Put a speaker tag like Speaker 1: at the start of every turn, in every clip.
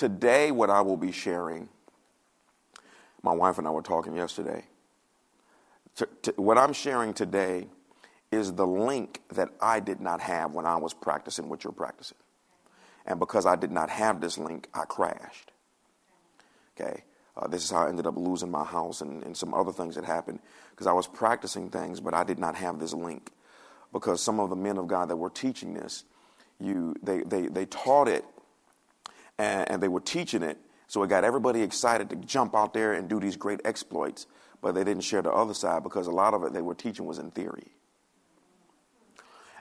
Speaker 1: today, what I will be sharing, my wife and I were talking yesterday. To, to, what I'm sharing today is the link that I did not have when I was practicing what you're practicing. And because I did not have this link, I crashed. Okay? Uh, this is how I ended up losing my house and, and some other things that happened because I was practicing things, but I did not have this link. Because some of the men of God that were teaching this, you, they, they, they taught it and, and they were teaching it, so it got everybody excited to jump out there and do these great exploits, but they didn't share the other side because a lot of it they were teaching was in theory.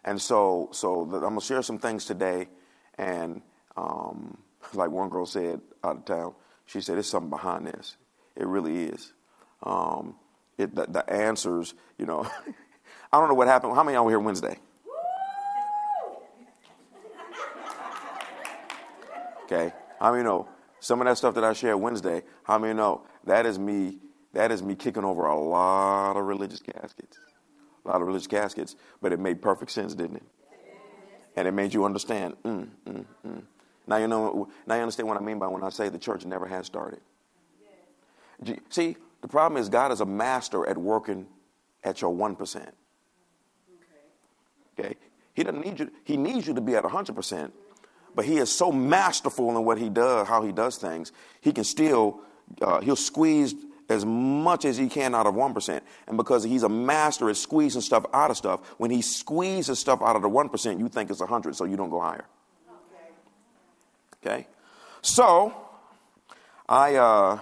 Speaker 1: And so, so the, I'm gonna share some things today, and um, like one girl said out of town, she said, "There's something behind this. It really is. Um, it, the, the, answers, you know. I don't know what happened. How many y'all were here Wednesday? Okay. How many know some of that stuff that I shared Wednesday? How many know that is me? That is me kicking over a lot of religious caskets, a lot of religious caskets. But it made perfect sense, didn't it? And it made you understand. Mm, mm, mm. Now you know. Now you understand what I mean by when I say the church never has started. See, the problem is God is a master at working at your one percent. Okay, He doesn't need you. He needs you to be at hundred percent, but He is so masterful in what He does, how He does things. He can still uh, He'll squeeze as much as he can out of 1%. And because he's a master at squeezing stuff out of stuff, when he squeezes stuff out of the 1%, you think it's 100, so you don't go higher. Okay? Okay? So, I, uh,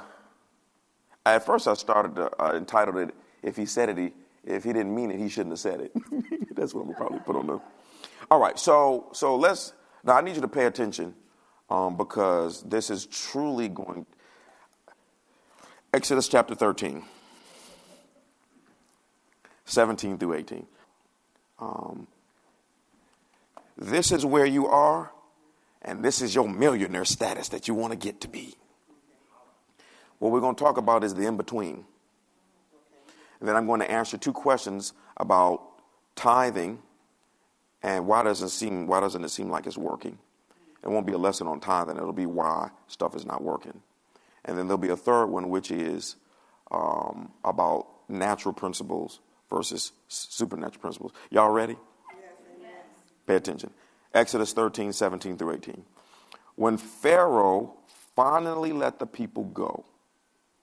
Speaker 1: at first I started to, uh, entitled it, If He Said It, he, if He Didn't Mean It, He Shouldn't Have Said It. That's what I'm to probably put on there. All right, so, so let's, now I need you to pay attention um, because this is truly going, Exodus chapter 13, 17 through 18. Um, this is where you are and this is your millionaire status that you want to get to be. What we're going to talk about is the in between. And then I'm going to answer two questions about tithing and why doesn't seem why doesn't it seem like it's working? It won't be a lesson on tithing. It'll be why stuff is not working. And then there'll be a third one, which is um, about natural principles versus supernatural principles. Y'all ready? Yes, Pay attention. Exodus 13, 17 through 18. When Pharaoh finally let the people go,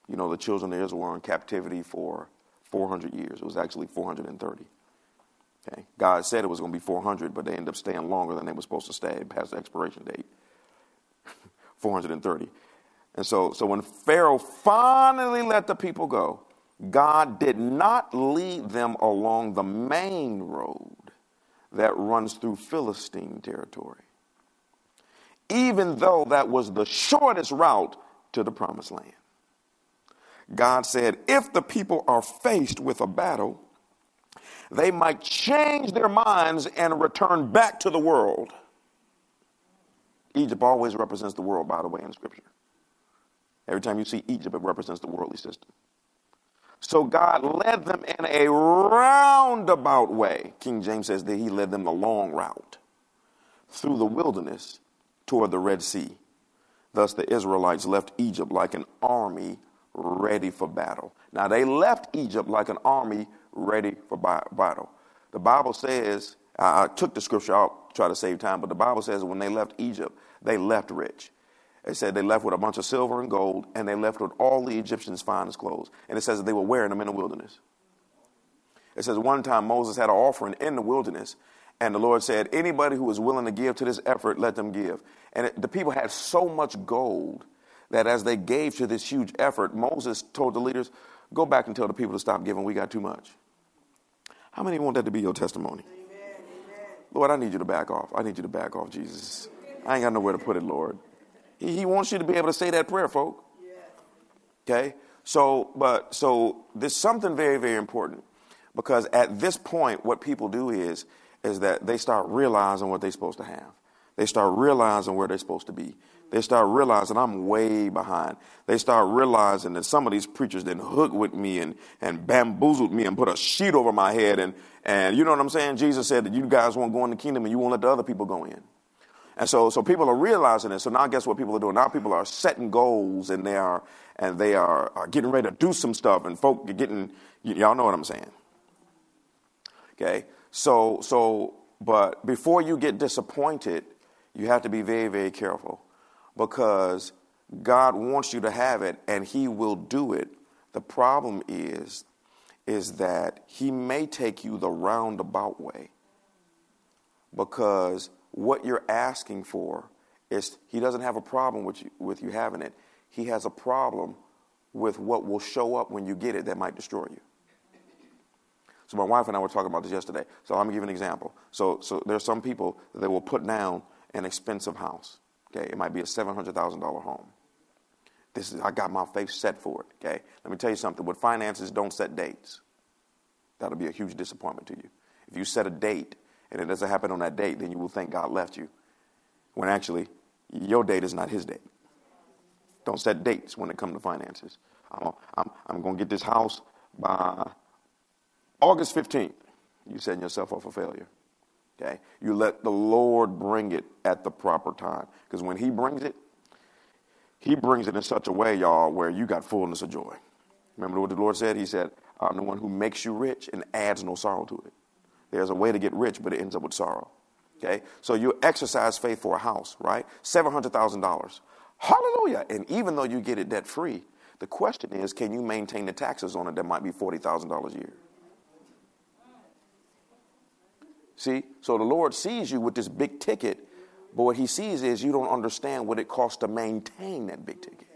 Speaker 1: you know, the children of Israel were in captivity for 400 years. It was actually 430. Okay. God said it was going to be 400, but they ended up staying longer than they were supposed to stay past the expiration date. 430. And so, so when Pharaoh finally let the people go, God did not lead them along the main road that runs through Philistine territory, even though that was the shortest route to the promised land. God said, if the people are faced with a battle, they might change their minds and return back to the world. Egypt always represents the world, by the way, in Scripture. Every time you see Egypt, it represents the worldly system. So God led them in a roundabout way. King James says that he led them a long route through the wilderness toward the Red Sea. Thus the Israelites left Egypt like an army ready for battle. Now they left Egypt like an army ready for battle. The Bible says, I took the scripture out, try to save time, but the Bible says when they left Egypt, they left rich. It said they left with a bunch of silver and gold, and they left with all the Egyptians' finest clothes. And it says that they were wearing them in the wilderness. It says one time Moses had an offering in the wilderness, and the Lord said, Anybody who is willing to give to this effort, let them give. And it, the people had so much gold that as they gave to this huge effort, Moses told the leaders, Go back and tell the people to stop giving. We got too much. How many want that to be your testimony? Lord, I need you to back off. I need you to back off, Jesus. I ain't got nowhere to put it, Lord. He, he wants you to be able to say that prayer, folk. Okay? So, but, so there's something very, very important because at this point, what people do is, is that they start realizing what they're supposed to have. They start realizing where they're supposed to be. They start realizing I'm way behind. They start realizing that some of these preachers didn't hook with me and, and bamboozled me and put a sheet over my head. And, and you know what I'm saying? Jesus said that you guys won't go in the kingdom and you won't let the other people go in. And so, so people are realizing it. So now guess what people are doing? Now people are setting goals and they are, and they are, are getting ready to do some stuff and folk are getting, y- y'all know what I'm saying. Okay. So, so, but before you get disappointed, you have to be very, very careful because God wants you to have it and he will do it. The problem is, is that he may take you the roundabout way because what you're asking for is he doesn't have a problem with you, with you having it. He has a problem with what will show up when you get it that might destroy you. So my wife and I were talking about this yesterday. So I'm gonna give an example. So so there's some people that will put down an expensive house. Okay, it might be a seven hundred thousand dollar home. This is I got my face set for it. Okay, let me tell you something. With finances, don't set dates. That'll be a huge disappointment to you. If you set a date and it doesn't happen on that date, then you will think God left you. When actually, your date is not His date. Don't set dates when it comes to finances. I'm, I'm, I'm going to get this house by August 15th. You setting yourself up for failure. Okay? You let the Lord bring it at the proper time. Because when He brings it, He brings it in such a way, y'all, where you got fullness of joy. Remember what the Lord said? He said, I'm the one who makes you rich and adds no sorrow to it. There's a way to get rich, but it ends up with sorrow. Okay? So you exercise faith for a house, right? $700,000. Hallelujah. And even though you get it debt free, the question is can you maintain the taxes on it that might be $40,000 a year? See? So the Lord sees you with this big ticket, but what he sees is you don't understand what it costs to maintain that big ticket.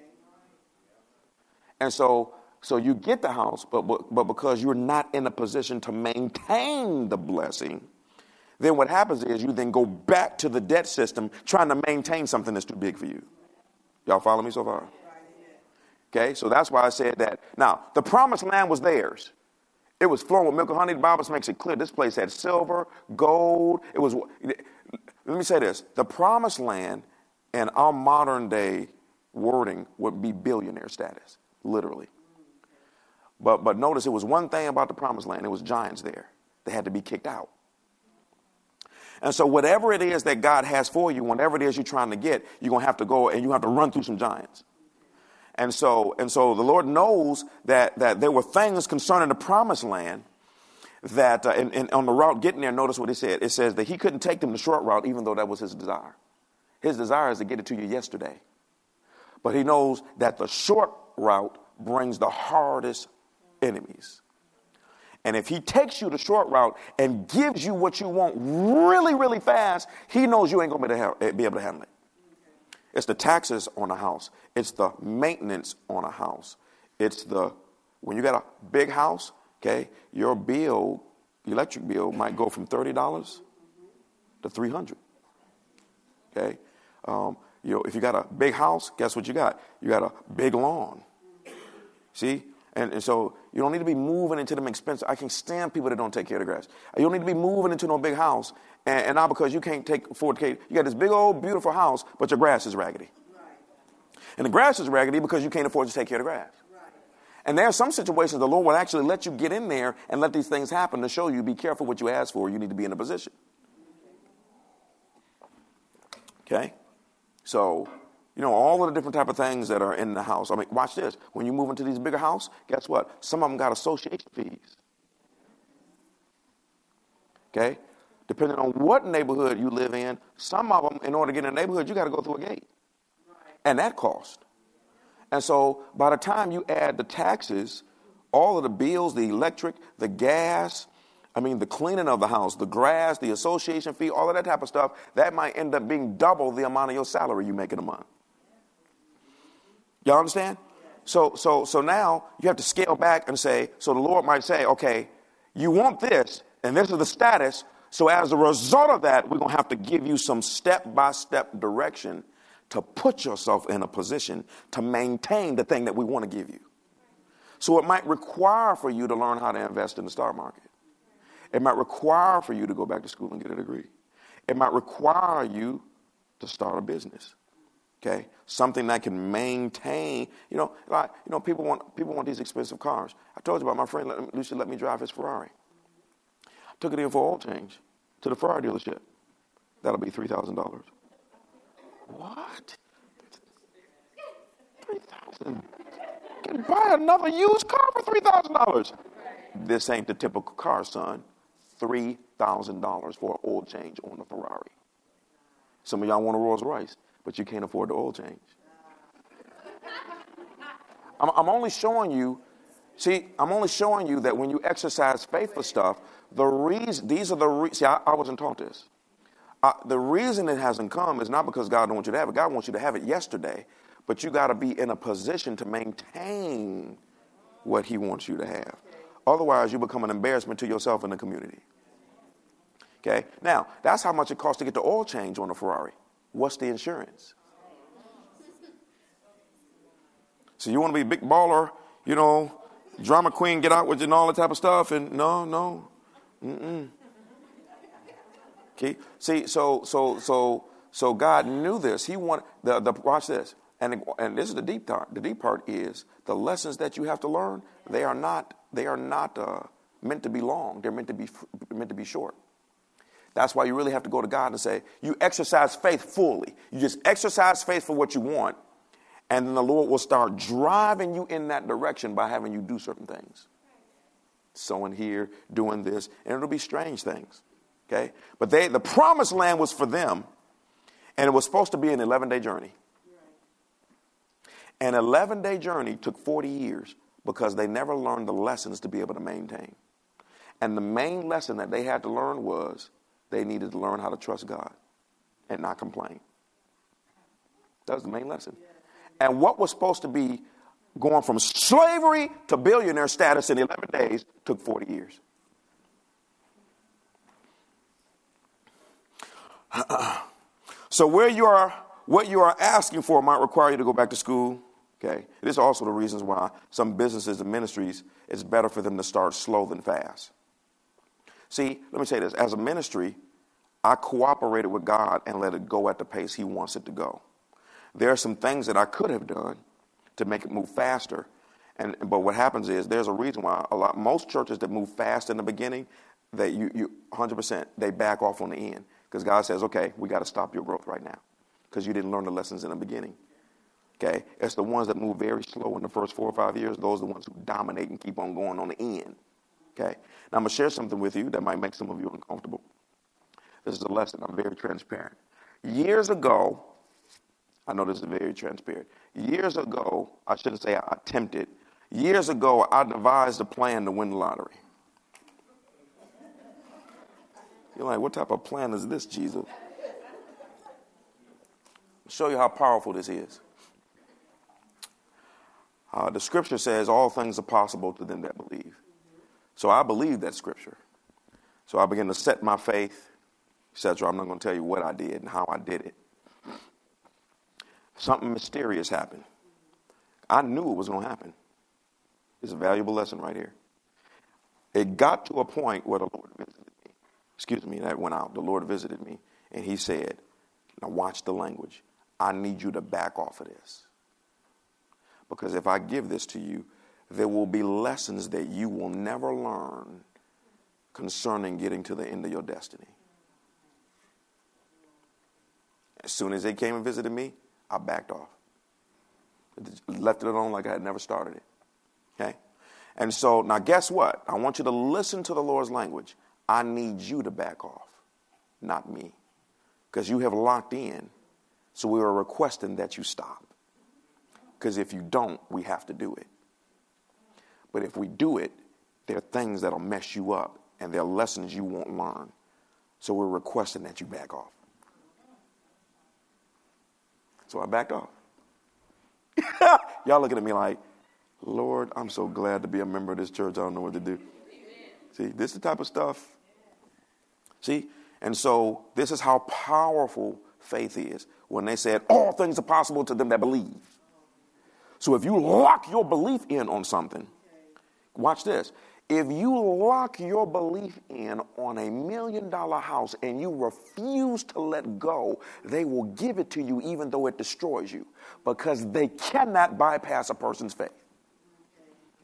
Speaker 1: And so so you get the house, but, but, but because you're not in a position to maintain the blessing, then what happens is you then go back to the debt system trying to maintain something that's too big for you. Y'all follow me so far? Okay, so that's why I said that. Now, the promised land was theirs. It was flowing with milk and honey. The Bible makes it clear this place had silver, gold. It was, let me say this the promised land in our modern day wording would be billionaire status, literally. But, but notice it was one thing about the promised land it was giants there. They had to be kicked out. And so, whatever it is that God has for you, whatever it is you're trying to get, you're to have to go and you have to run through some giants. And so, and so the Lord knows that, that there were things concerning the promised land that, uh, and, and on the route getting there, notice what he said. It says that he couldn't take them the short route, even though that was his desire. His desire is to get it to you yesterday. But he knows that the short route brings the hardest enemies. And if he takes you the short route and gives you what you want really, really fast, he knows you ain't going to be able to handle it. It's the taxes on a house. It's the maintenance on a house. It's the, when you got a big house, okay, your bill, electric bill might go from $30 to 300 Okay? Um, you know, if you got a big house, guess what you got? You got a big lawn. See? And, and, so you don't need to be moving into them expensive. I can stand people that don't take care of the grass. You don't need to be moving into no big house, and, and not because you can't take afford. You got this big old beautiful house, but your grass is raggedy. Right. And the grass is raggedy because you can't afford to take care of the grass. Right. And there are some situations the Lord will actually let you get in there and let these things happen to show you be careful what you ask for. You need to be in a position. Okay? So you know, all of the different type of things that are in the house. I mean, watch this. When you move into these bigger house, guess what? Some of them got association fees. Okay? Depending on what neighborhood you live in, some of them, in order to get in a neighborhood, you got to go through a gate. And that cost. And so by the time you add the taxes, all of the bills, the electric, the gas, I mean, the cleaning of the house, the grass, the association fee, all of that type of stuff, that might end up being double the amount of your salary you make in a month. Y'all understand? So, so, so now you have to scale back and say, so the Lord might say, okay, you want this, and this is the status. So as a result of that, we're going to have to give you some step by step direction to put yourself in a position to maintain the thing that we want to give you. So it might require for you to learn how to invest in the stock market. It might require for you to go back to school and get a degree. It might require you to start a business. Okay, something that can maintain. You know, like you know, people want people want these expensive cars. I told you about my friend Lucy let me drive his Ferrari. I took it in for oil change to the Ferrari dealership. That'll be three thousand dollars. What? 3000 Can buy another used car for $3,000. This ain't the typical car, son. $3,000 for an oil change on a Ferrari. Some of y'all want a Rolls Royce, but you can't afford the oil change. I'm, I'm only showing you, see, I'm only showing you that when you exercise faith for stuff, the reason, these are the reasons, see, I, I, wasn't taught this. Uh, the reason it hasn't come is not because God don't want you to have it. God wants you to have it yesterday, but you got to be in a position to maintain what He wants you to have. Otherwise, you become an embarrassment to yourself and the community. Okay? Now, that's how much it costs to get the oil change on a Ferrari. What's the insurance? So you want to be a big baller, you know, drama queen, get out with you and all that type of stuff, and no, no, mm-mm. Okay, see, so so so so God knew this. He wanted the the watch this, and and this is the deep part. The deep part is the lessons that you have to learn. They are not they are not uh, meant to be long. They're meant to be meant to be short. That's why you really have to go to God and say, you exercise faith fully. You just exercise faith for what you want, and then the Lord will start driving you in that direction by having you do certain things. Sowing here, doing this, and it'll be strange things. Okay? But they the promised land was for them, and it was supposed to be an 11 day journey. An 11 day journey took 40 years because they never learned the lessons to be able to maintain. And the main lesson that they had to learn was they needed to learn how to trust God and not complain. That was the main lesson. And what was supposed to be going from slavery to billionaire status in 11 days took 40 years. so where you are, what you are asking for might require you to go back to school. Okay, this is also the reasons why some businesses and ministries it's better for them to start slow than fast. See, let me say this: as a ministry, I cooperated with God and let it go at the pace He wants it to go. There are some things that I could have done to make it move faster. And, but what happens is there's a reason why a lot most churches that move fast in the beginning, that you, you 100% they back off on the end because God says, okay, we got to stop your growth right now because you didn't learn the lessons in the beginning. Okay, it's the ones that move very slow in the first four or five years. Those are the ones who dominate and keep on going on the end. Okay, now I'm gonna share something with you that might make some of you uncomfortable. This is a lesson. I'm very transparent. Years ago, I know this is very transparent. Years ago, I shouldn't say I attempted. Years ago, I devised a plan to win the lottery. You're like, what type of plan is this, Jesus? I'll show you how powerful this is. Uh, the scripture says all things are possible to them that believe. So I believe that scripture. So I began to set my faith, etc. I'm not going to tell you what I did and how I did it something mysterious happened. I knew it was going to happen. It's a valuable lesson right here. It got to a point where the Lord visited me. Excuse me, that went out. The Lord visited me, and He said, Now watch the language. I need you to back off of this. Because if I give this to you, there will be lessons that you will never learn concerning getting to the end of your destiny. As soon as they came and visited me, I backed off. Left it alone like I had never started it. Okay? And so now guess what? I want you to listen to the Lord's language. I need you to back off, not me. Because you have locked in. So we are requesting that you stop. Because if you don't, we have to do it. But if we do it, there are things that'll mess you up and there are lessons you won't learn. So we're requesting that you back off. So I backed off. Y'all looking at me like, Lord, I'm so glad to be a member of this church. I don't know what to do. See, this is the type of stuff. See? And so this is how powerful faith is when they said, all things are possible to them that believe. So if you lock your belief in on something, watch this. If you lock your belief in on a million dollar house and you refuse to let go, they will give it to you even though it destroys you because they cannot bypass a person's faith.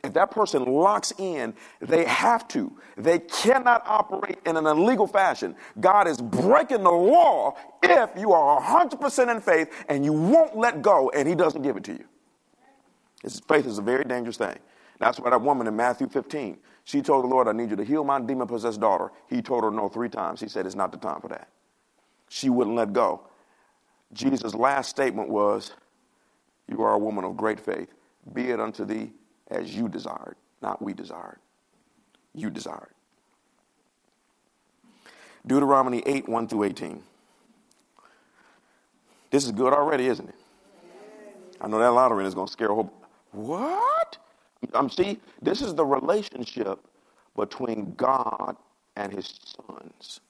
Speaker 1: if that person locks in, they have to. They cannot operate in an illegal fashion. God is breaking the law if you are 100% in faith and you won't let go and He doesn't give it to you. Faith is a very dangerous thing. That's why that woman in Matthew 15, she told the Lord, I need you to heal my demon possessed daughter. He told her no three times. He said, It's not the time for that. She wouldn't let go. Jesus' last statement was, You are a woman of great faith. Be it unto thee as you desired, not we desired. You desired. Deuteronomy 8, 1 through 18. This is good already, isn't it? I know that lottery is going to scare a whole. What? I'm see. This is the relationship between God and His sons.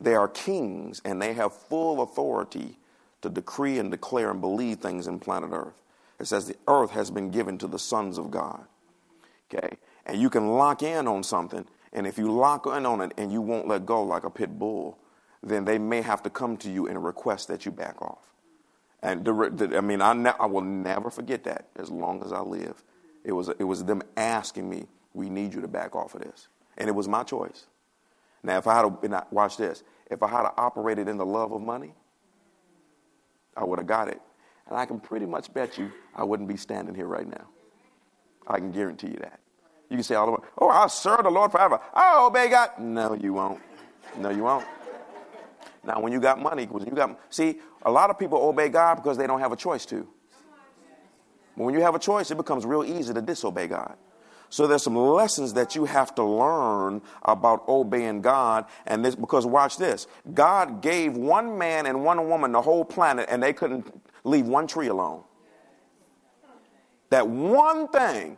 Speaker 1: They are kings, and they have full authority to decree and declare and believe things in planet Earth. It says the earth has been given to the sons of God. Okay? And you can lock in on something, and if you lock in on it and you won't let go like a pit bull, then they may have to come to you and request that you back off. And the, the, I mean, I, ne- I will never forget that as long as I live. It was, it was them asking me, we need you to back off of this. And it was my choice. Now, if I had, been, watch this, if I had operated in the love of money, I would have got it. And I can pretty much bet you I wouldn't be standing here right now. I can guarantee you that. You can say all the way, oh, I'll serve the Lord forever. I'll obey God. No, you won't. No, you won't. Now, when you got money, when you got, see, a lot of people obey God because they don't have a choice to. When you have a choice, it becomes real easy to disobey God. So there's some lessons that you have to learn about obeying God. And this, because watch this, God gave one man and one woman the whole planet, and they couldn't leave one tree alone. That one thing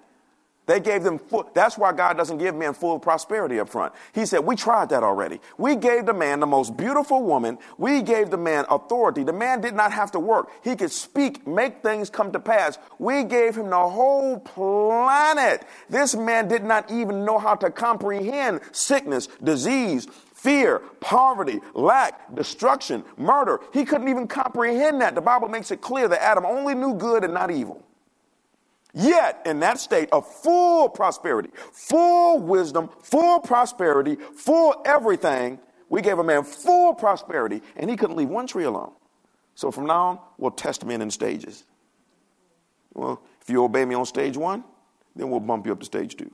Speaker 1: they gave them full, that's why God doesn't give men full prosperity up front. He said, We tried that already. We gave the man the most beautiful woman. We gave the man authority. The man did not have to work. He could speak, make things come to pass. We gave him the whole planet. This man did not even know how to comprehend sickness, disease, fear, poverty, lack, destruction, murder. He couldn't even comprehend that. The Bible makes it clear that Adam only knew good and not evil. Yet, in that state of full prosperity, full wisdom, full prosperity, full everything, we gave a man full prosperity, and he couldn't leave one tree alone. So from now on, we'll test men in stages. Well, if you obey me on stage one, then we'll bump you up to stage two.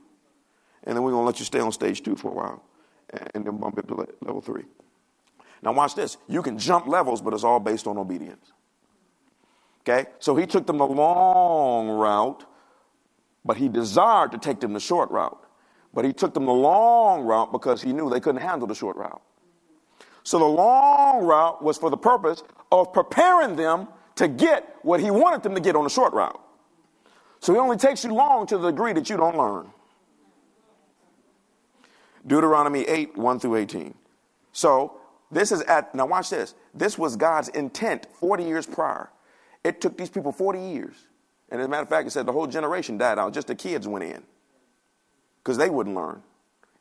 Speaker 1: And then we're going to let you stay on stage two for a while, and then bump you up to level three. Now, watch this. You can jump levels, but it's all based on obedience. Okay? So he took them the long route, but he desired to take them the short route. But he took them the long route because he knew they couldn't handle the short route. So the long route was for the purpose of preparing them to get what he wanted them to get on the short route. So he only takes you long to the degree that you don't learn. Deuteronomy 8, 1 through 18. So this is at, now watch this. This was God's intent 40 years prior. It took these people 40 years. And as a matter of fact, it said the whole generation died out. Just the kids went in because they wouldn't learn.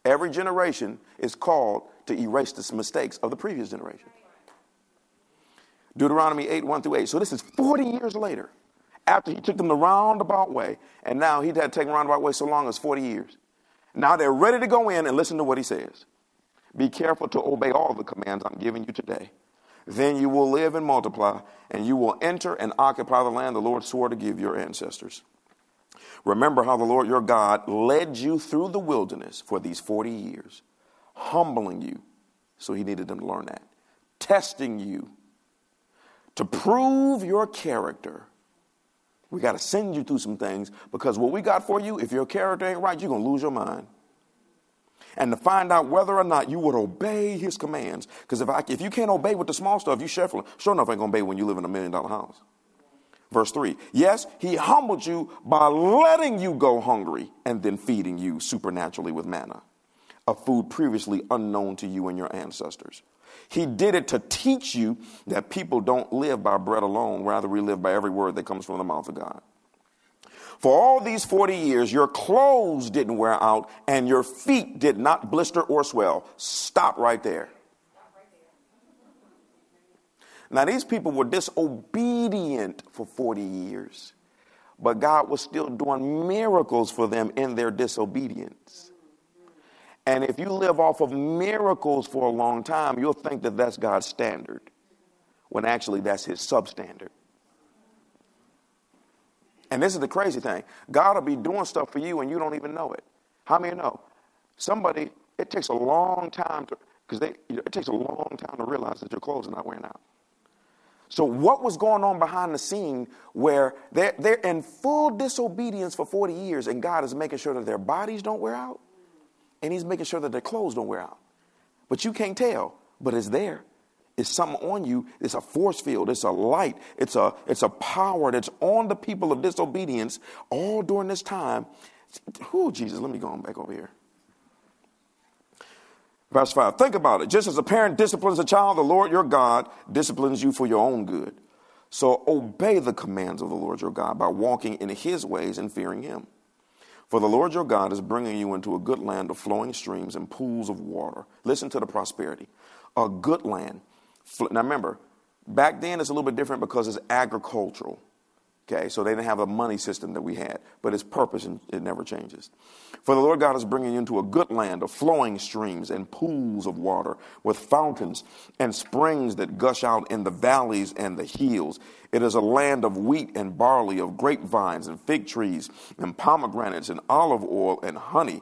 Speaker 1: Every generation is called to erase the mistakes of the previous generation. Deuteronomy 8, 1 through 8. So this is 40 years later after he took them the roundabout way. And now he'd had to take roundabout way so long as 40 years. Now they're ready to go in and listen to what he says. Be careful to obey all the commands I'm giving you today. Then you will live and multiply, and you will enter and occupy the land the Lord swore to give your ancestors. Remember how the Lord your God led you through the wilderness for these 40 years, humbling you. So he needed them to learn that. Testing you to prove your character. We got to send you through some things because what we got for you, if your character ain't right, you're going to lose your mind and to find out whether or not you would obey his commands. Because if, if you can't obey with the small stuff, you sure, sure enough ain't going to obey when you live in a million dollar house. Verse 3 Yes, he humbled you by letting you go hungry and then feeding you supernaturally with manna, a food previously unknown to you and your ancestors. He did it to teach you that people don't live by bread alone, rather, we live by every word that comes from the mouth of God. For all these 40 years, your clothes didn't wear out and your feet did not blister or swell. Stop right there. Now, these people were disobedient for 40 years. but God was still doing miracles for them in their disobedience. And if you live off of miracles for a long time, you'll think that that's God's standard, when actually that's his substandard. And this is the crazy thing God will be doing stuff for you and you don't even know it. How many know? Somebody, it takes a long time to, because it takes a long time to realize that your clothes are not wearing out. So, what was going on behind the scene where they're, they're in full disobedience for 40 years and God is making sure that their bodies don't wear out and He's making sure that their clothes don't wear out? But you can't tell, but it's there. It's something on you. It's a force field. It's a light. It's a, it's a power that's on the people of disobedience all during this time. Oh, Jesus, let me go on back over here. Verse 5. Think about it. Just as a parent disciplines a child, the Lord your God disciplines you for your own good. So obey the commands of the Lord your God by walking in his ways and fearing him. For the Lord your God is bringing you into a good land of flowing streams and pools of water. Listen to the prosperity. A good land. Now remember, back then it's a little bit different because it's agricultural. Okay, so they didn't have a money system that we had, but its purpose it never changes. For the Lord God is bringing you into a good land of flowing streams and pools of water with fountains and springs that gush out in the valleys and the hills. It is a land of wheat and barley, of grapevines and fig trees and pomegranates and olive oil and honey.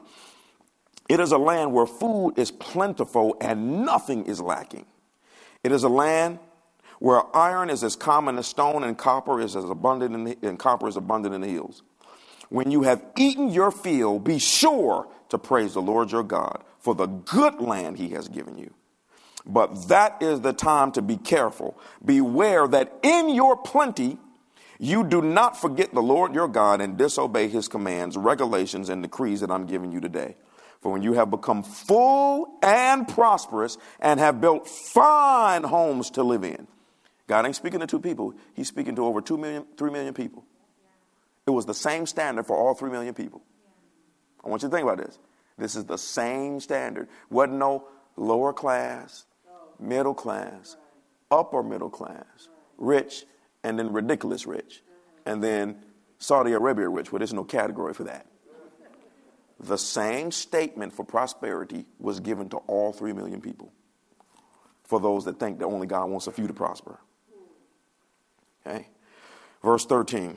Speaker 1: It is a land where food is plentiful and nothing is lacking. It is a land where iron is as common as stone and copper is as abundant in the, and copper is abundant in the hills. When you have eaten your fill, be sure to praise the Lord your God for the good land he has given you. But that is the time to be careful. Beware that in your plenty, you do not forget the Lord your God and disobey his commands, regulations, and decrees that I'm giving you today. For when you have become full and prosperous and have built fine homes to live in, God ain't speaking to two people, He's speaking to over 2 million, 3 million people. It was the same standard for all 3 million people. I want you to think about this. This is the same standard. Wasn't no lower class, middle class, upper middle class, rich, and then ridiculous rich, and then Saudi Arabia rich, Well, there's no category for that. The same statement for prosperity was given to all 3 million people for those that think that only God wants a few to prosper. Okay? Verse 13.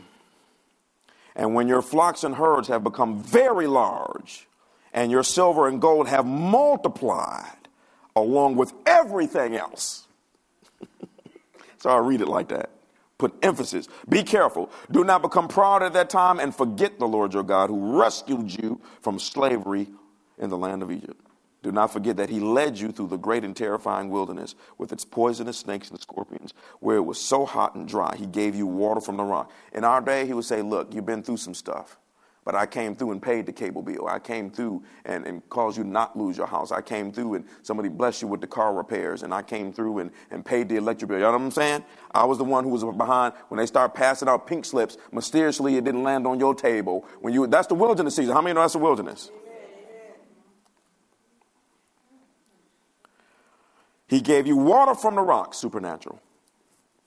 Speaker 1: And when your flocks and herds have become very large, and your silver and gold have multiplied along with everything else. so I read it like that. Put emphasis. Be careful. Do not become proud at that time and forget the Lord your God who rescued you from slavery in the land of Egypt. Do not forget that he led you through the great and terrifying wilderness with its poisonous snakes and scorpions, where it was so hot and dry. He gave you water from the rock. In our day, he would say, Look, you've been through some stuff, but I came through and paid the cable bill. I came through and, and caused you not lose your house. I came through and somebody blessed you with the car repairs, and I came through and, and paid the electric bill. You know what I'm saying? I was the one who was behind when they start passing out pink slips. Mysteriously, it didn't land on your table. When you That's the wilderness season. How many know that's the wilderness? He gave you water from the rocks, supernatural.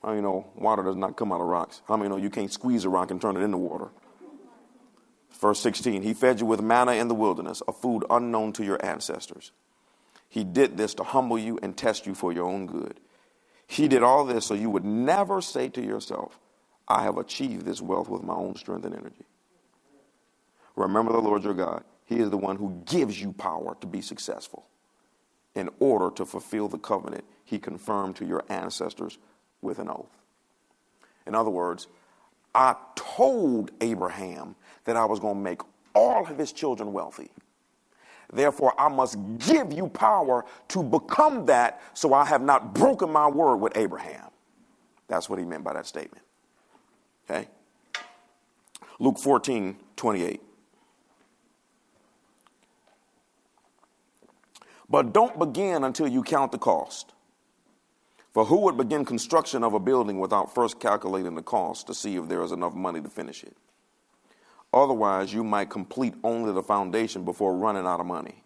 Speaker 1: How you know water does not come out of rocks? How many know you can't squeeze a rock and turn it into water? Verse 16, he fed you with manna in the wilderness, a food unknown to your ancestors. He did this to humble you and test you for your own good. He did all this so you would never say to yourself, I have achieved this wealth with my own strength and energy. Remember the Lord your God. He is the one who gives you power to be successful in order to fulfill the covenant he confirmed to your ancestors with an oath. In other words, I told Abraham that I was going to make all of his children wealthy. Therefore, I must give you power to become that so I have not broken my word with Abraham. That's what he meant by that statement. Okay? Luke 14, 28. But don't begin until you count the cost. For who would begin construction of a building without first calculating the cost to see if there is enough money to finish it? Otherwise, you might complete only the foundation before running out of money.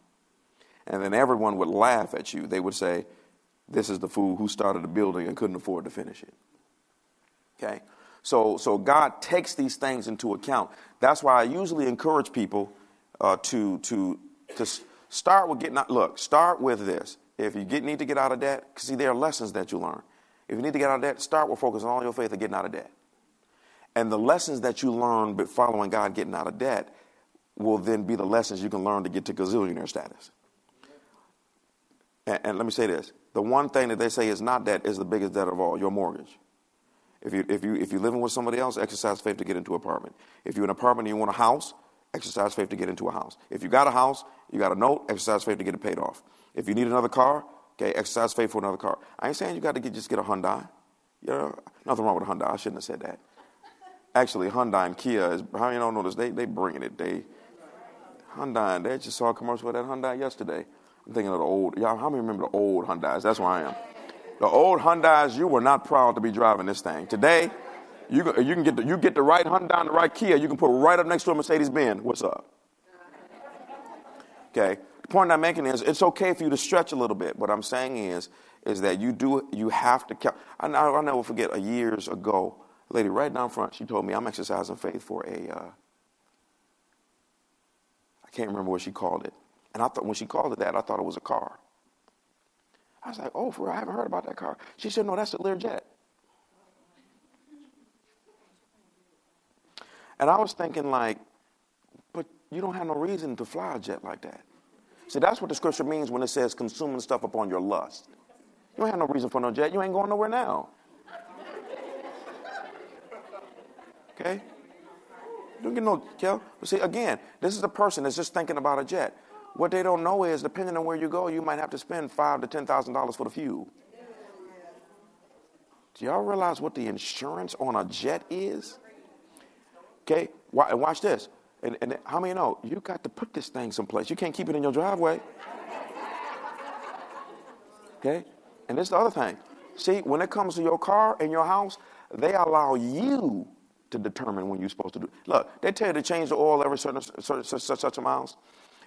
Speaker 1: And then everyone would laugh at you. They would say, This is the fool who started the building and couldn't afford to finish it. Okay? So, so God takes these things into account. That's why I usually encourage people uh, to, to, to start with getting out. Look, start with this. If you get, need to get out of debt, see, there are lessons that you learn. If you need to get out of debt, start with focusing on all your faith and getting out of debt. And the lessons that you learn but following God getting out of debt will then be the lessons you can learn to get to gazillionaire status. And, and let me say this the one thing that they say is not debt is the biggest debt of all your mortgage. If, you, if, you, if you're living with somebody else, exercise faith to get into an apartment. If you're in an apartment and you want a house, exercise faith to get into a house. If you got a house, you got a note, exercise faith to get it paid off. If you need another car, okay, exercise faith for another car. I ain't saying you got to get, just get a Hyundai. You know, nothing wrong with a Hyundai. I shouldn't have said that. Actually, Hyundai and Kia is, how you don't know this? They, they bringing it. They, Hyundai, they just saw a commercial with that Hyundai yesterday. I'm thinking of the old, y'all, how many remember the old Hyundais? That's where I am. The old Hyundais, you were not proud to be driving this thing. Today, you, you can get the, you get the right Hyundai and the right Kia, you can put right up next to a Mercedes Benz. What's up? Okay. The point I'm making is it's okay for you to stretch a little bit. What I'm saying is, is that you do you have to. I, will never forget a years ago, lady right down front, she told me I'm exercising faith for a. Uh, I can't remember what she called it. And I thought when she called it that, I thought it was a car. I was like, oh, for real, I haven't heard about that car. She said, no, that's a Learjet. And I was thinking, like, but you don't have no reason to fly a jet like that. See, that's what the scripture means when it says consuming stuff upon your lust. You don't have no reason for no jet. You ain't going nowhere now. Okay? Don't get no Kel. See, again, this is a person that's just thinking about a jet. What they don't know is, depending on where you go, you might have to spend five to ten thousand dollars for the fuel. Do y'all realize what the insurance on a jet is? Okay, and watch this. And, and how many know you got to put this thing someplace? You can't keep it in your driveway. Okay, and this is the other thing. See, when it comes to your car and your house, they allow you to determine when you're supposed to do. Look, they tell you to change the oil every certain such, such, such, miles.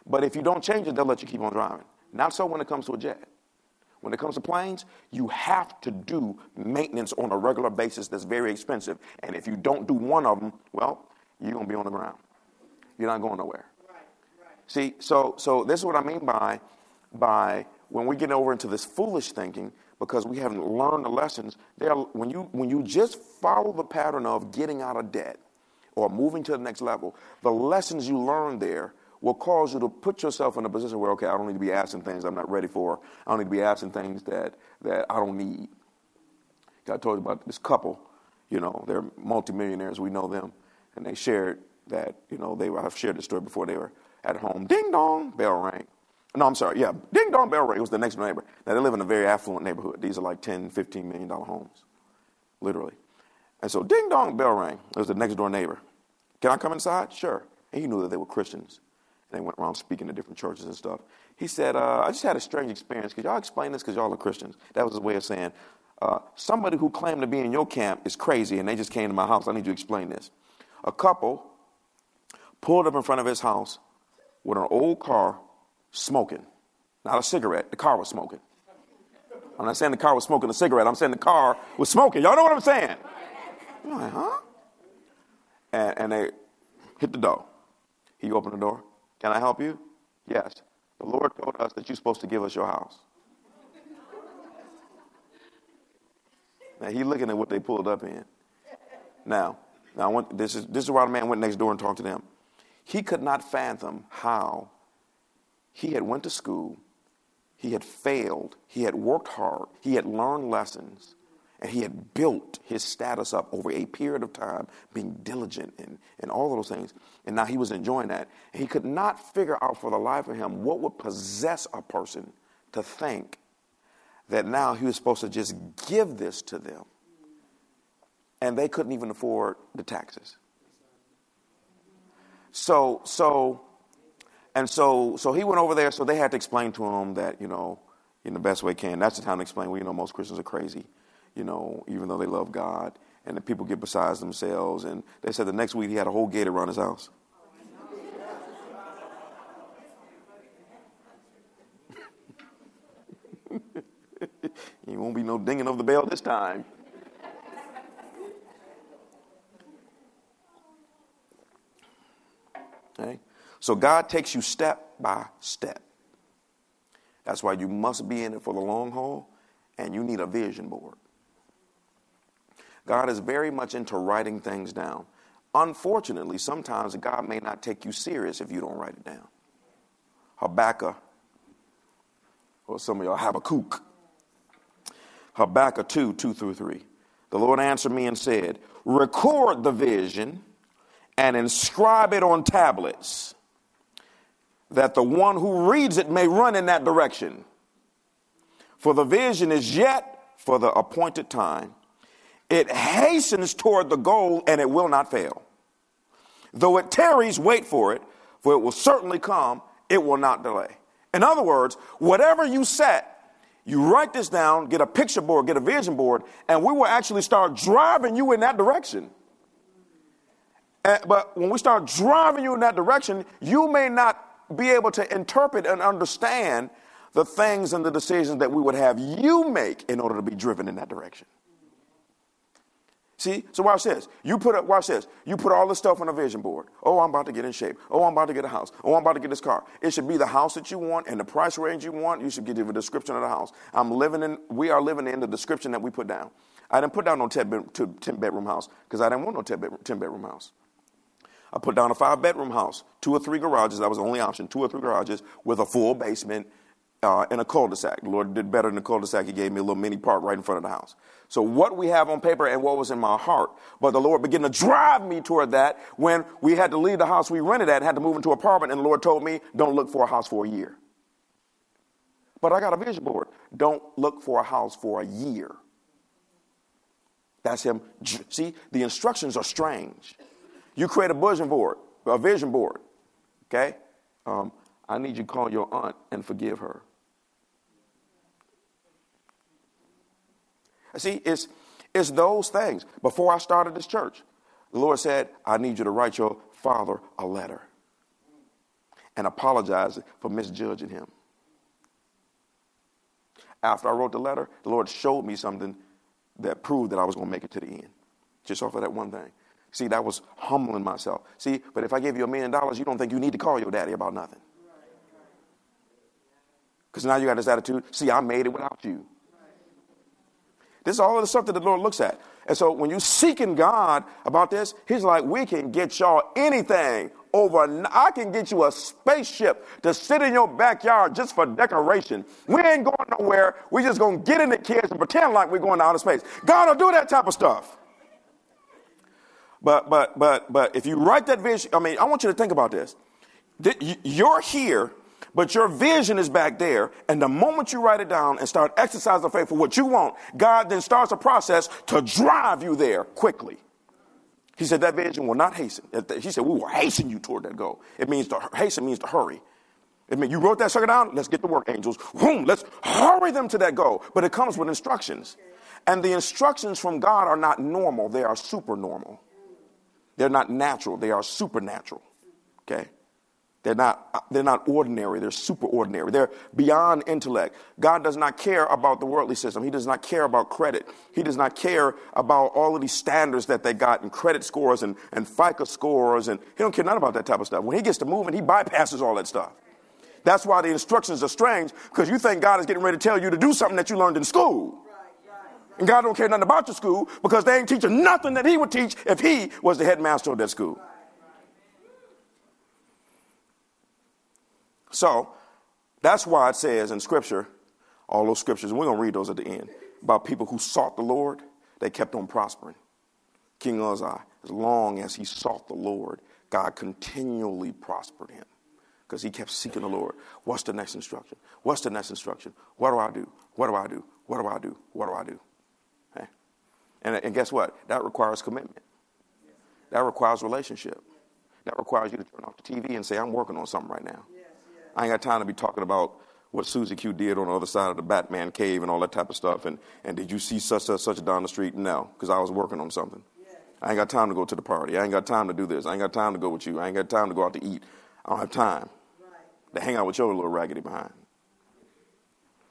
Speaker 1: But if you don't change it, they'll let you keep on driving. Not so when it comes to a jet. When it comes to planes, you have to do maintenance on a regular basis that's very expensive. And if you don't do one of them, well, you're going to be on the ground. You're not going nowhere. Right, right. See, so, so this is what I mean by, by when we get over into this foolish thinking, because we haven't learned the lessons, there, when, you, when you just follow the pattern of getting out of debt or moving to the next level, the lessons you learn there will cause you to put yourself in a position where, okay, I don't need to be asking things I'm not ready for. I don't need to be asking things that, that I don't need. I told you about this couple, you know, they're multimillionaires, we know them, and they shared that, you know, they were, I've shared the story before, they were at home, ding dong, bell rang. No, I'm sorry, yeah, ding dong, bell rang. It was the next neighbor. Now, they live in a very affluent neighborhood. These are like 10, 15 million dollar homes, literally. And so, ding dong, bell rang. It was the next door neighbor. Can I come inside? Sure. And he knew that they were Christians. And they went around speaking to different churches and stuff. He said, uh, I just had a strange experience. Could y'all explain this? Because y'all are Christians. That was his way of saying, uh, somebody who claimed to be in your camp is crazy and they just came to my house. I need you to explain this. A couple pulled up in front of his house with an old car smoking. Not a cigarette, the car was smoking. I'm not saying the car was smoking a cigarette, I'm saying the car was smoking. Y'all know what I'm saying? I'm like, huh? And, and they hit the door. He opened the door. Can I help you? Yes. The Lord told us that you're supposed to give us your house. Now he looking at what they pulled up in. Now, now I want, this is this is why the man went next door and talked to them. He could not fathom how he had went to school, he had failed, he had worked hard, he had learned lessons, and he had built his status up over a period of time, being diligent and, and all of those things. And now he was enjoying that. He could not figure out for the life of him what would possess a person to think that now he was supposed to just give this to them. And they couldn't even afford the taxes. So, so, and so, so he went over there, so they had to explain to him that, you know, in the best way can. That's the time to explain, well, you know, most Christians are crazy, you know, even though they love God. And the people get besides themselves. And they said the next week he had a whole gate around his house. He won't be no dinging of the bell this time. Okay? So God takes you step by step. That's why you must be in it for the long haul and you need a vision board. God is very much into writing things down. Unfortunately, sometimes God may not take you serious if you don't write it down. Habakkuk, or some of y'all Habakkuk. Habakkuk 2 2 through 3. The Lord answered me and said, Record the vision and inscribe it on tablets, that the one who reads it may run in that direction. For the vision is yet for the appointed time. It hastens toward the goal and it will not fail. Though it tarries, wait for it, for it will certainly come, it will not delay. In other words, whatever you set, you write this down, get a picture board, get a vision board, and we will actually start driving you in that direction. And, but when we start driving you in that direction, you may not be able to interpret and understand the things and the decisions that we would have you make in order to be driven in that direction. See, so watch this. You put up, watch this. You put all this stuff on a vision board. Oh, I'm about to get in shape. Oh, I'm about to get a house. Oh, I'm about to get this car. It should be the house that you want and the price range you want. You should give you a description of the house. I'm living in, we are living in the description that we put down. I didn't put down no 10, bed, 10 bedroom house because I didn't want no 10 bedroom, 10 bedroom house. I put down a five bedroom house, two or three garages. That was the only option. Two or three garages with a full basement uh, in a cul-de-sac. The Lord did better than the cul-de-sac. He gave me a little mini park right in front of the house. So what we have on paper and what was in my heart, but the Lord began to drive me toward that when we had to leave the house we rented at, and had to move into an apartment, and the Lord told me, "Don't look for a house for a year." But I got a vision board. Don't look for a house for a year. That's him. See, the instructions are strange. You create a vision board, a vision board. Okay, um, I need you to call your aunt and forgive her. See, it's, it's those things. Before I started this church, the Lord said, I need you to write your father a letter and apologize for misjudging him. After I wrote the letter, the Lord showed me something that proved that I was going to make it to the end, just off of that one thing. See, that was humbling myself. See, but if I give you a million dollars, you don't think you need to call your daddy about nothing. Because now you got this attitude see, I made it without you. This is all of the stuff that the Lord looks at. And so when you're seeking God about this, He's like, we can get y'all anything over. I can get you a spaceship to sit in your backyard just for decoration. We ain't going nowhere. we just going to get in the kids and pretend like we're going to outer space. God will do that type of stuff. But, but, but, but if you write that vision, I mean, I want you to think about this. You're here but your vision is back there. And the moment you write it down and start exercising faith for what you want, God then starts a process to drive you there quickly. He said that vision will not hasten. He said we will hasten you toward that goal. It means to hasten means to hurry. It means you wrote that sucker down. Let's get to work, angels. Boom, let's hurry them to that goal. But it comes with instructions. And the instructions from God are not normal, they are super normal. They're not natural, they are supernatural. Okay? They're not, uh, they're not ordinary, they're super ordinary. They're beyond intellect. God does not care about the worldly system. He does not care about credit. He does not care about all of these standards that they got and credit scores and, and FICO scores. And he don't care none about that type of stuff. When he gets to moving, he bypasses all that stuff. That's why the instructions are strange, because you think God is getting ready to tell you to do something that you learned in school. And God don't care nothing about your school because they ain't teaching nothing that he would teach if he was the headmaster of that school. So that's why it says in Scripture, all those scriptures, we're going to read those at the end, about people who sought the Lord, they kept on prospering. King Uzziah, as long as he sought the Lord, God continually prospered him because he kept seeking the Lord. What's the next instruction? What's the next instruction? What do I do? What do I do? What do I do? What do I do? And, and guess what? That requires commitment. That requires relationship. That requires you to turn off the TV and say, I'm working on something right now. I ain't got time to be talking about what Susie Q did on the other side of the Batman cave and all that type of stuff. And, and did you see such, such, such down the street? No, because I was working on something. I ain't got time to go to the party. I ain't got time to do this. I ain't got time to go with you. I ain't got time to go out to eat. I don't have time to hang out with your little raggedy behind.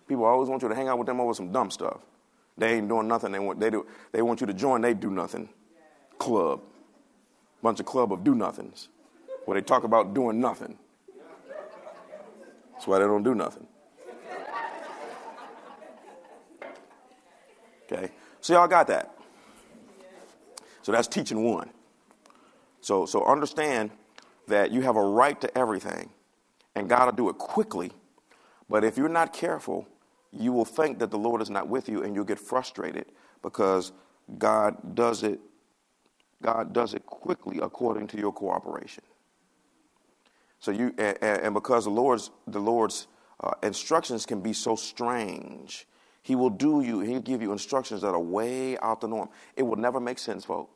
Speaker 1: People always want you to hang out with them over some dumb stuff. They ain't doing nothing. They want, they do, they want you to join they do nothing club. Bunch of club of do nothings. where they talk about doing nothing. That's why they don't do nothing. Okay, so y'all got that. So that's teaching one. So, so understand that you have a right to everything, and God will do it quickly. But if you're not careful, you will think that the Lord is not with you, and you'll get frustrated because God does it. God does it quickly according to your cooperation. So you and, and because the Lord's the Lord's uh, instructions can be so strange, He will do you. He'll give you instructions that are way out the norm. It will never make sense, folks.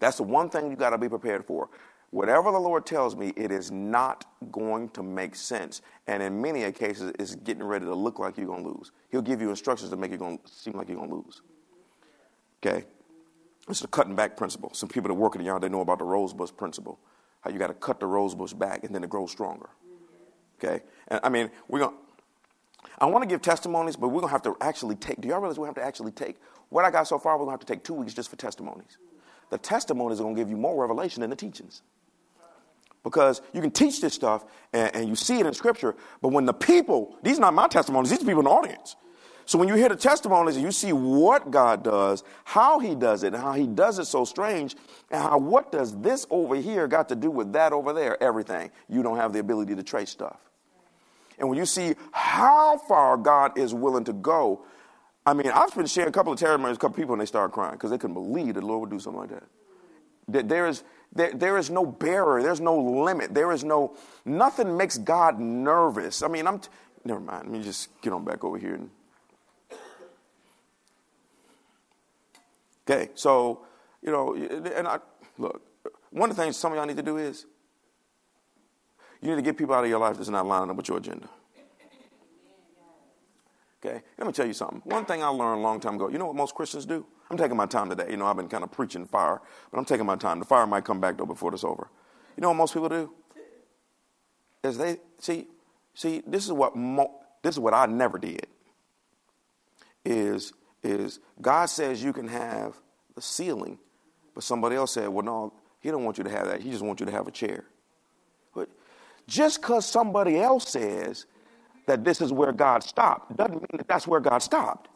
Speaker 1: That's the one thing you got to be prepared for. Whatever the Lord tells me, it is not going to make sense. And in many cases, it's getting ready to look like you're going to lose. He'll give you instructions to make it going to seem like you're going to lose. Okay? It's the cutting back principle. Some people that work in the yard, they know about the rose bush principle. How you got to cut the rose bush back and then it grows stronger. Okay? And I mean, we're going to. I want to give testimonies, but we're going to have to actually take. Do y'all realize we have to actually take what I got so far? We're going to have to take two weeks just for testimonies the testimonies are going to give you more revelation than the teachings. Because you can teach this stuff and, and, you see it in scripture, but when the people, these are not my testimonies, these are people in the audience. So when you hear the testimonies and you see what God does, how he does it, and how he does it so strange, and how what does this over here got to do with that over there, everything, you don't have the ability to trace stuff. And when you see how far God is willing to go I mean, I've been sharing a couple of testimonies, a couple of people, and they start crying because they couldn't believe the Lord would do something like that. that. There is, there, there is no barrier. There's no limit. There is no, nothing makes God nervous. I mean, I'm, t- never mind. Let me just get on back over here. And, okay, so, you know, and I, look, one of the things some of y'all need to do is you need to get people out of your life that's not lining up with your agenda. Okay, let me tell you something. One thing I learned a long time ago, you know what most Christians do? I'm taking my time today. You know, I've been kind of preaching fire, but I'm taking my time. The fire might come back though before it's over. You know what most people do? Is they see, see, this is what mo- this is what I never did. Is is God says you can have the ceiling, but somebody else said, well, no, He don't want you to have that. He just wants you to have a chair. But just because somebody else says that this is where God stopped doesn't mean that that's where God stopped.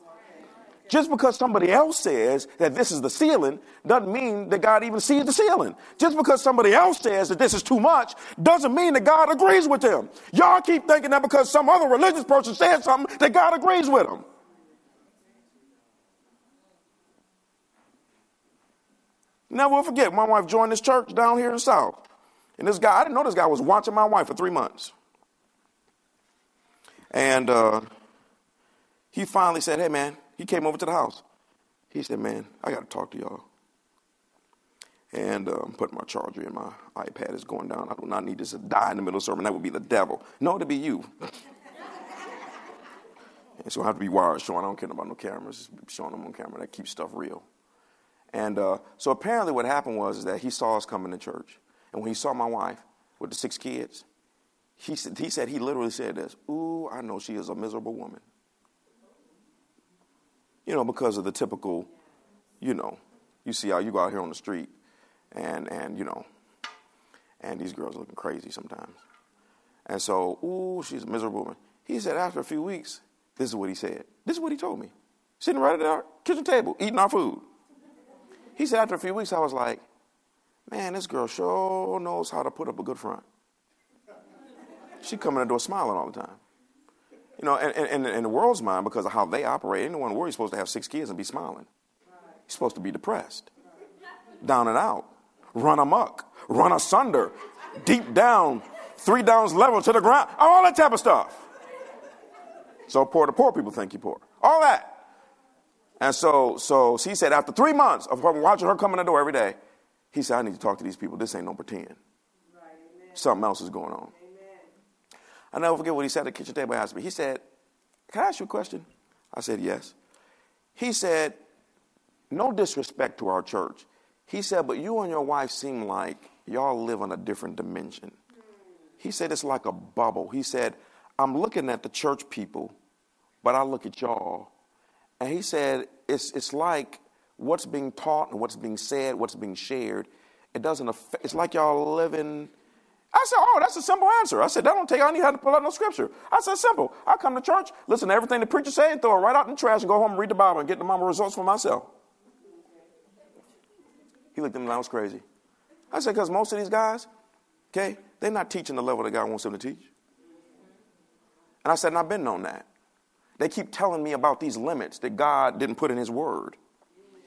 Speaker 1: Just because somebody else says that this is the ceiling doesn't mean that God even sees the ceiling. Just because somebody else says that this is too much doesn't mean that God agrees with them. Y'all keep thinking that because some other religious person said something that God agrees with them. Never forget, my wife joined this church down here in South. And this guy, I didn't know this guy was watching my wife for three months. And uh, he finally said, Hey, man, he came over to the house. He said, Man, I got to talk to y'all. And I'm putting my charger in my iPad is going down. I do not need this to die in the middle of the sermon. That would be the devil. No, it'd be you. and so I have to be wired showing. I don't care about no cameras. Showing them on camera. That keeps stuff real. And uh, so apparently what happened was that he saw us coming to church. And when he saw my wife with the six kids, he said, he said, he literally said this, Ooh, I know she is a miserable woman. You know, because of the typical, you know, you see how you go out here on the street and, and you know, and these girls looking crazy sometimes. And so, ooh, she's a miserable woman. He said after a few weeks, this is what he said. This is what he told me. Sitting right at our kitchen table, eating our food. He said after a few weeks, I was like, man, this girl sure knows how to put up a good front. She coming in the door smiling all the time. You know, and, and, and in the world's mind, because of how they operate, anyone the world is supposed to have six kids and be smiling. You're supposed to be depressed, down and out, run amok, run asunder, deep down, three downs level to the ground, all that type of stuff. So poor the poor people think you're poor. All that. And so, so he said after three months of watching her come in the door every day, he said, I need to talk to these people. This ain't no pretend. Something else is going on. I never forget what he said at the kitchen table He asked me. He said, Can I ask you a question? I said, Yes. He said, No disrespect to our church. He said, But you and your wife seem like y'all live on a different dimension. He said, It's like a bubble. He said, I'm looking at the church people, but I look at y'all. And he said, It's, it's like what's being taught and what's being said, what's being shared. It doesn't affect, it's like y'all living I said, oh, that's a simple answer. I said, that don't take, I need to pull out no scripture. I said, simple. I come to church, listen to everything the preacher say, and throw it right out in the trash and go home and read the Bible and get the mama results for myself. He looked at me like I was crazy. I said, because most of these guys, okay, they're not teaching the level that God wants them to teach. And I said, and I've been on that. They keep telling me about these limits that God didn't put in His Word.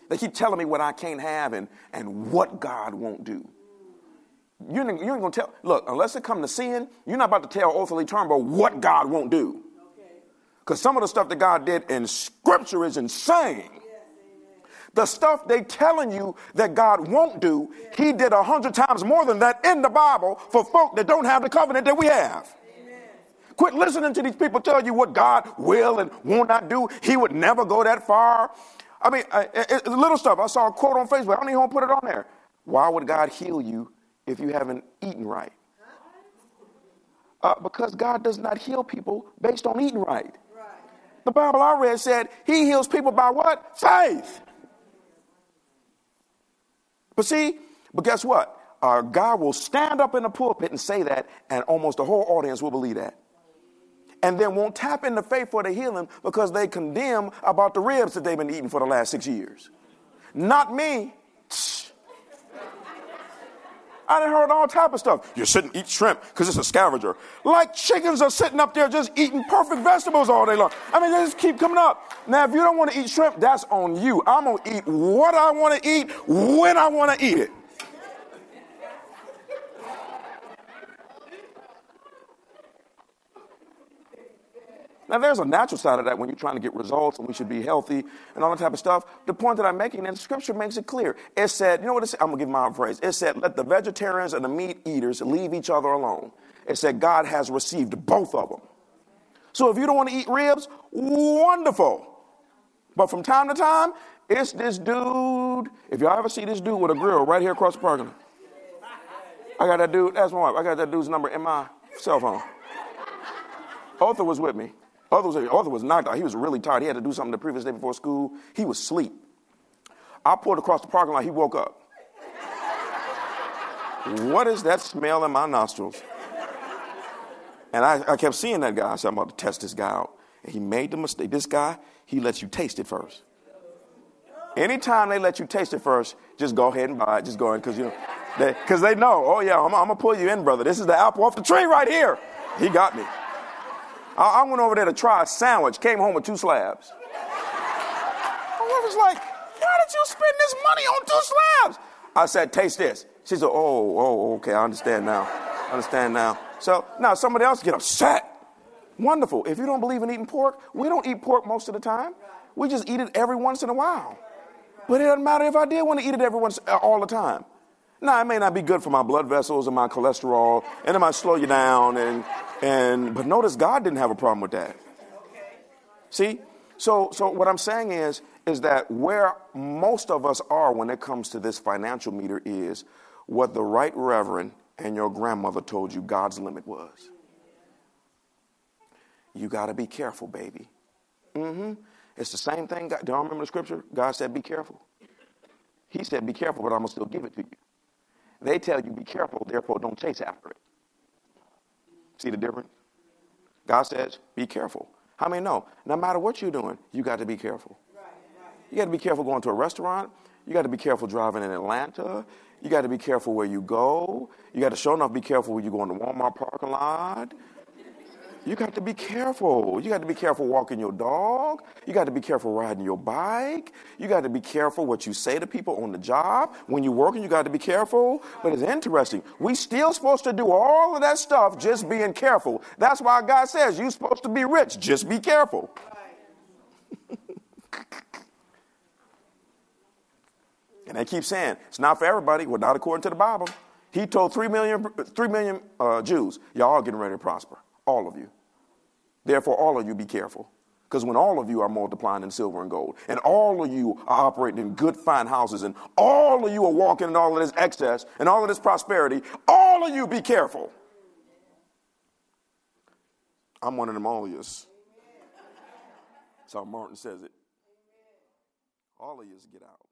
Speaker 1: They keep telling me what I can't have and, and what God won't do. You ain't, you ain't gonna tell. Look, unless it come to sin, you're not about to tell Oathly Turnbough what God won't do. Because some of the stuff that God did in Scripture is insane. The stuff they telling you that God won't do, He did a hundred times more than that in the Bible for folk that don't have the covenant that we have. Quit listening to these people tell you what God will and will not do. He would never go that far. I mean, uh, little stuff. I saw a quote on Facebook. I don't even want to put it on there. Why would God heal you if you haven't eaten right? Uh, because God does not heal people based on eating right. The Bible I read said He heals people by what? Faith. But see, but guess what? Uh, God will stand up in the pulpit and say that, and almost the whole audience will believe that. And then won't tap into faith for the healing because they condemn about the ribs that they've been eating for the last six years. Not me. I done heard all type of stuff. You shouldn't eat shrimp because it's a scavenger. Like chickens are sitting up there just eating perfect vegetables all day long. I mean, they just keep coming up. Now, if you don't want to eat shrimp, that's on you. I'm going to eat what I want to eat when I want to eat it. Now, there's a natural side of that when you're trying to get results and we should be healthy and all that type of stuff. The point that I'm making, and scripture makes it clear. It said, you know what it said? I'm going to give my own phrase. It said, let the vegetarians and the meat eaters leave each other alone. It said, God has received both of them. So if you don't want to eat ribs, wonderful. But from time to time, it's this dude. If y'all ever see this dude with a grill right here across the parking lot, I got that dude. That's my wife. I got that dude's number in my cell phone. Arthur was with me. Arthur was, Arthur was knocked out. He was really tired. He had to do something the previous day before school. He was asleep. I pulled across the parking lot. He woke up. what is that smell in my nostrils? And I, I kept seeing that guy. I said, I'm about to test this guy out. And he made the mistake. This guy, he lets you taste it first. Anytime they let you taste it first, just go ahead and buy it. Just go in because you know, they, they, know. Oh yeah, I'm, I'm, gonna pull you in, brother. This is the apple off the tree right here. He got me. I, I went over there to try a sandwich, came home with two slabs. My wife was like, why did you spend this money on two slabs? I said, taste this. She said, oh, oh, okay, I understand now. I understand now. So now somebody else get upset. Wonderful. If you don't believe in eating pork, we don't eat pork most of the time. We just eat it every once in a while. But it doesn't matter if I did want to eat it every once uh, all the time. Now, it may not be good for my blood vessels and my cholesterol, and it might slow you down and and but notice God didn't have a problem with that. See? So so what I'm saying is is that where most of us are when it comes to this financial meter is what the right reverend and your grandmother told you God's limit was. You got to be careful, baby. Mm-hmm. It's the same thing. God, do y'all remember the scripture? God said, be careful. He said, be careful, but I'm to still give it to you. They tell you, be careful, therefore don't chase after it. See the difference? God says, be careful. How many know? No matter what you're doing, you got to be careful. You got to be careful going to a restaurant. You got to be careful driving in Atlanta. You got to be careful where you go. You got to show enough be careful when you go in the Walmart parking lot. You got to be careful. You got to be careful walking your dog. You got to be careful riding your bike. You got to be careful what you say to people on the job. When you're working, you got to be careful. But it's interesting. We still supposed to do all of that stuff just being careful. That's why God says you're supposed to be rich. Just be careful. and they keep saying it's not for everybody. Well, not according to the Bible. He told three million, three million uh, Jews, y'all getting ready to prosper. All of you. Therefore, all of you be careful. Because when all of you are multiplying in silver and gold, and all of you are operating in good, fine houses, and all of you are walking in all of this excess and all of this prosperity, all of you be careful. I'm one of them all of you. That's how Martin says it. All of you get out.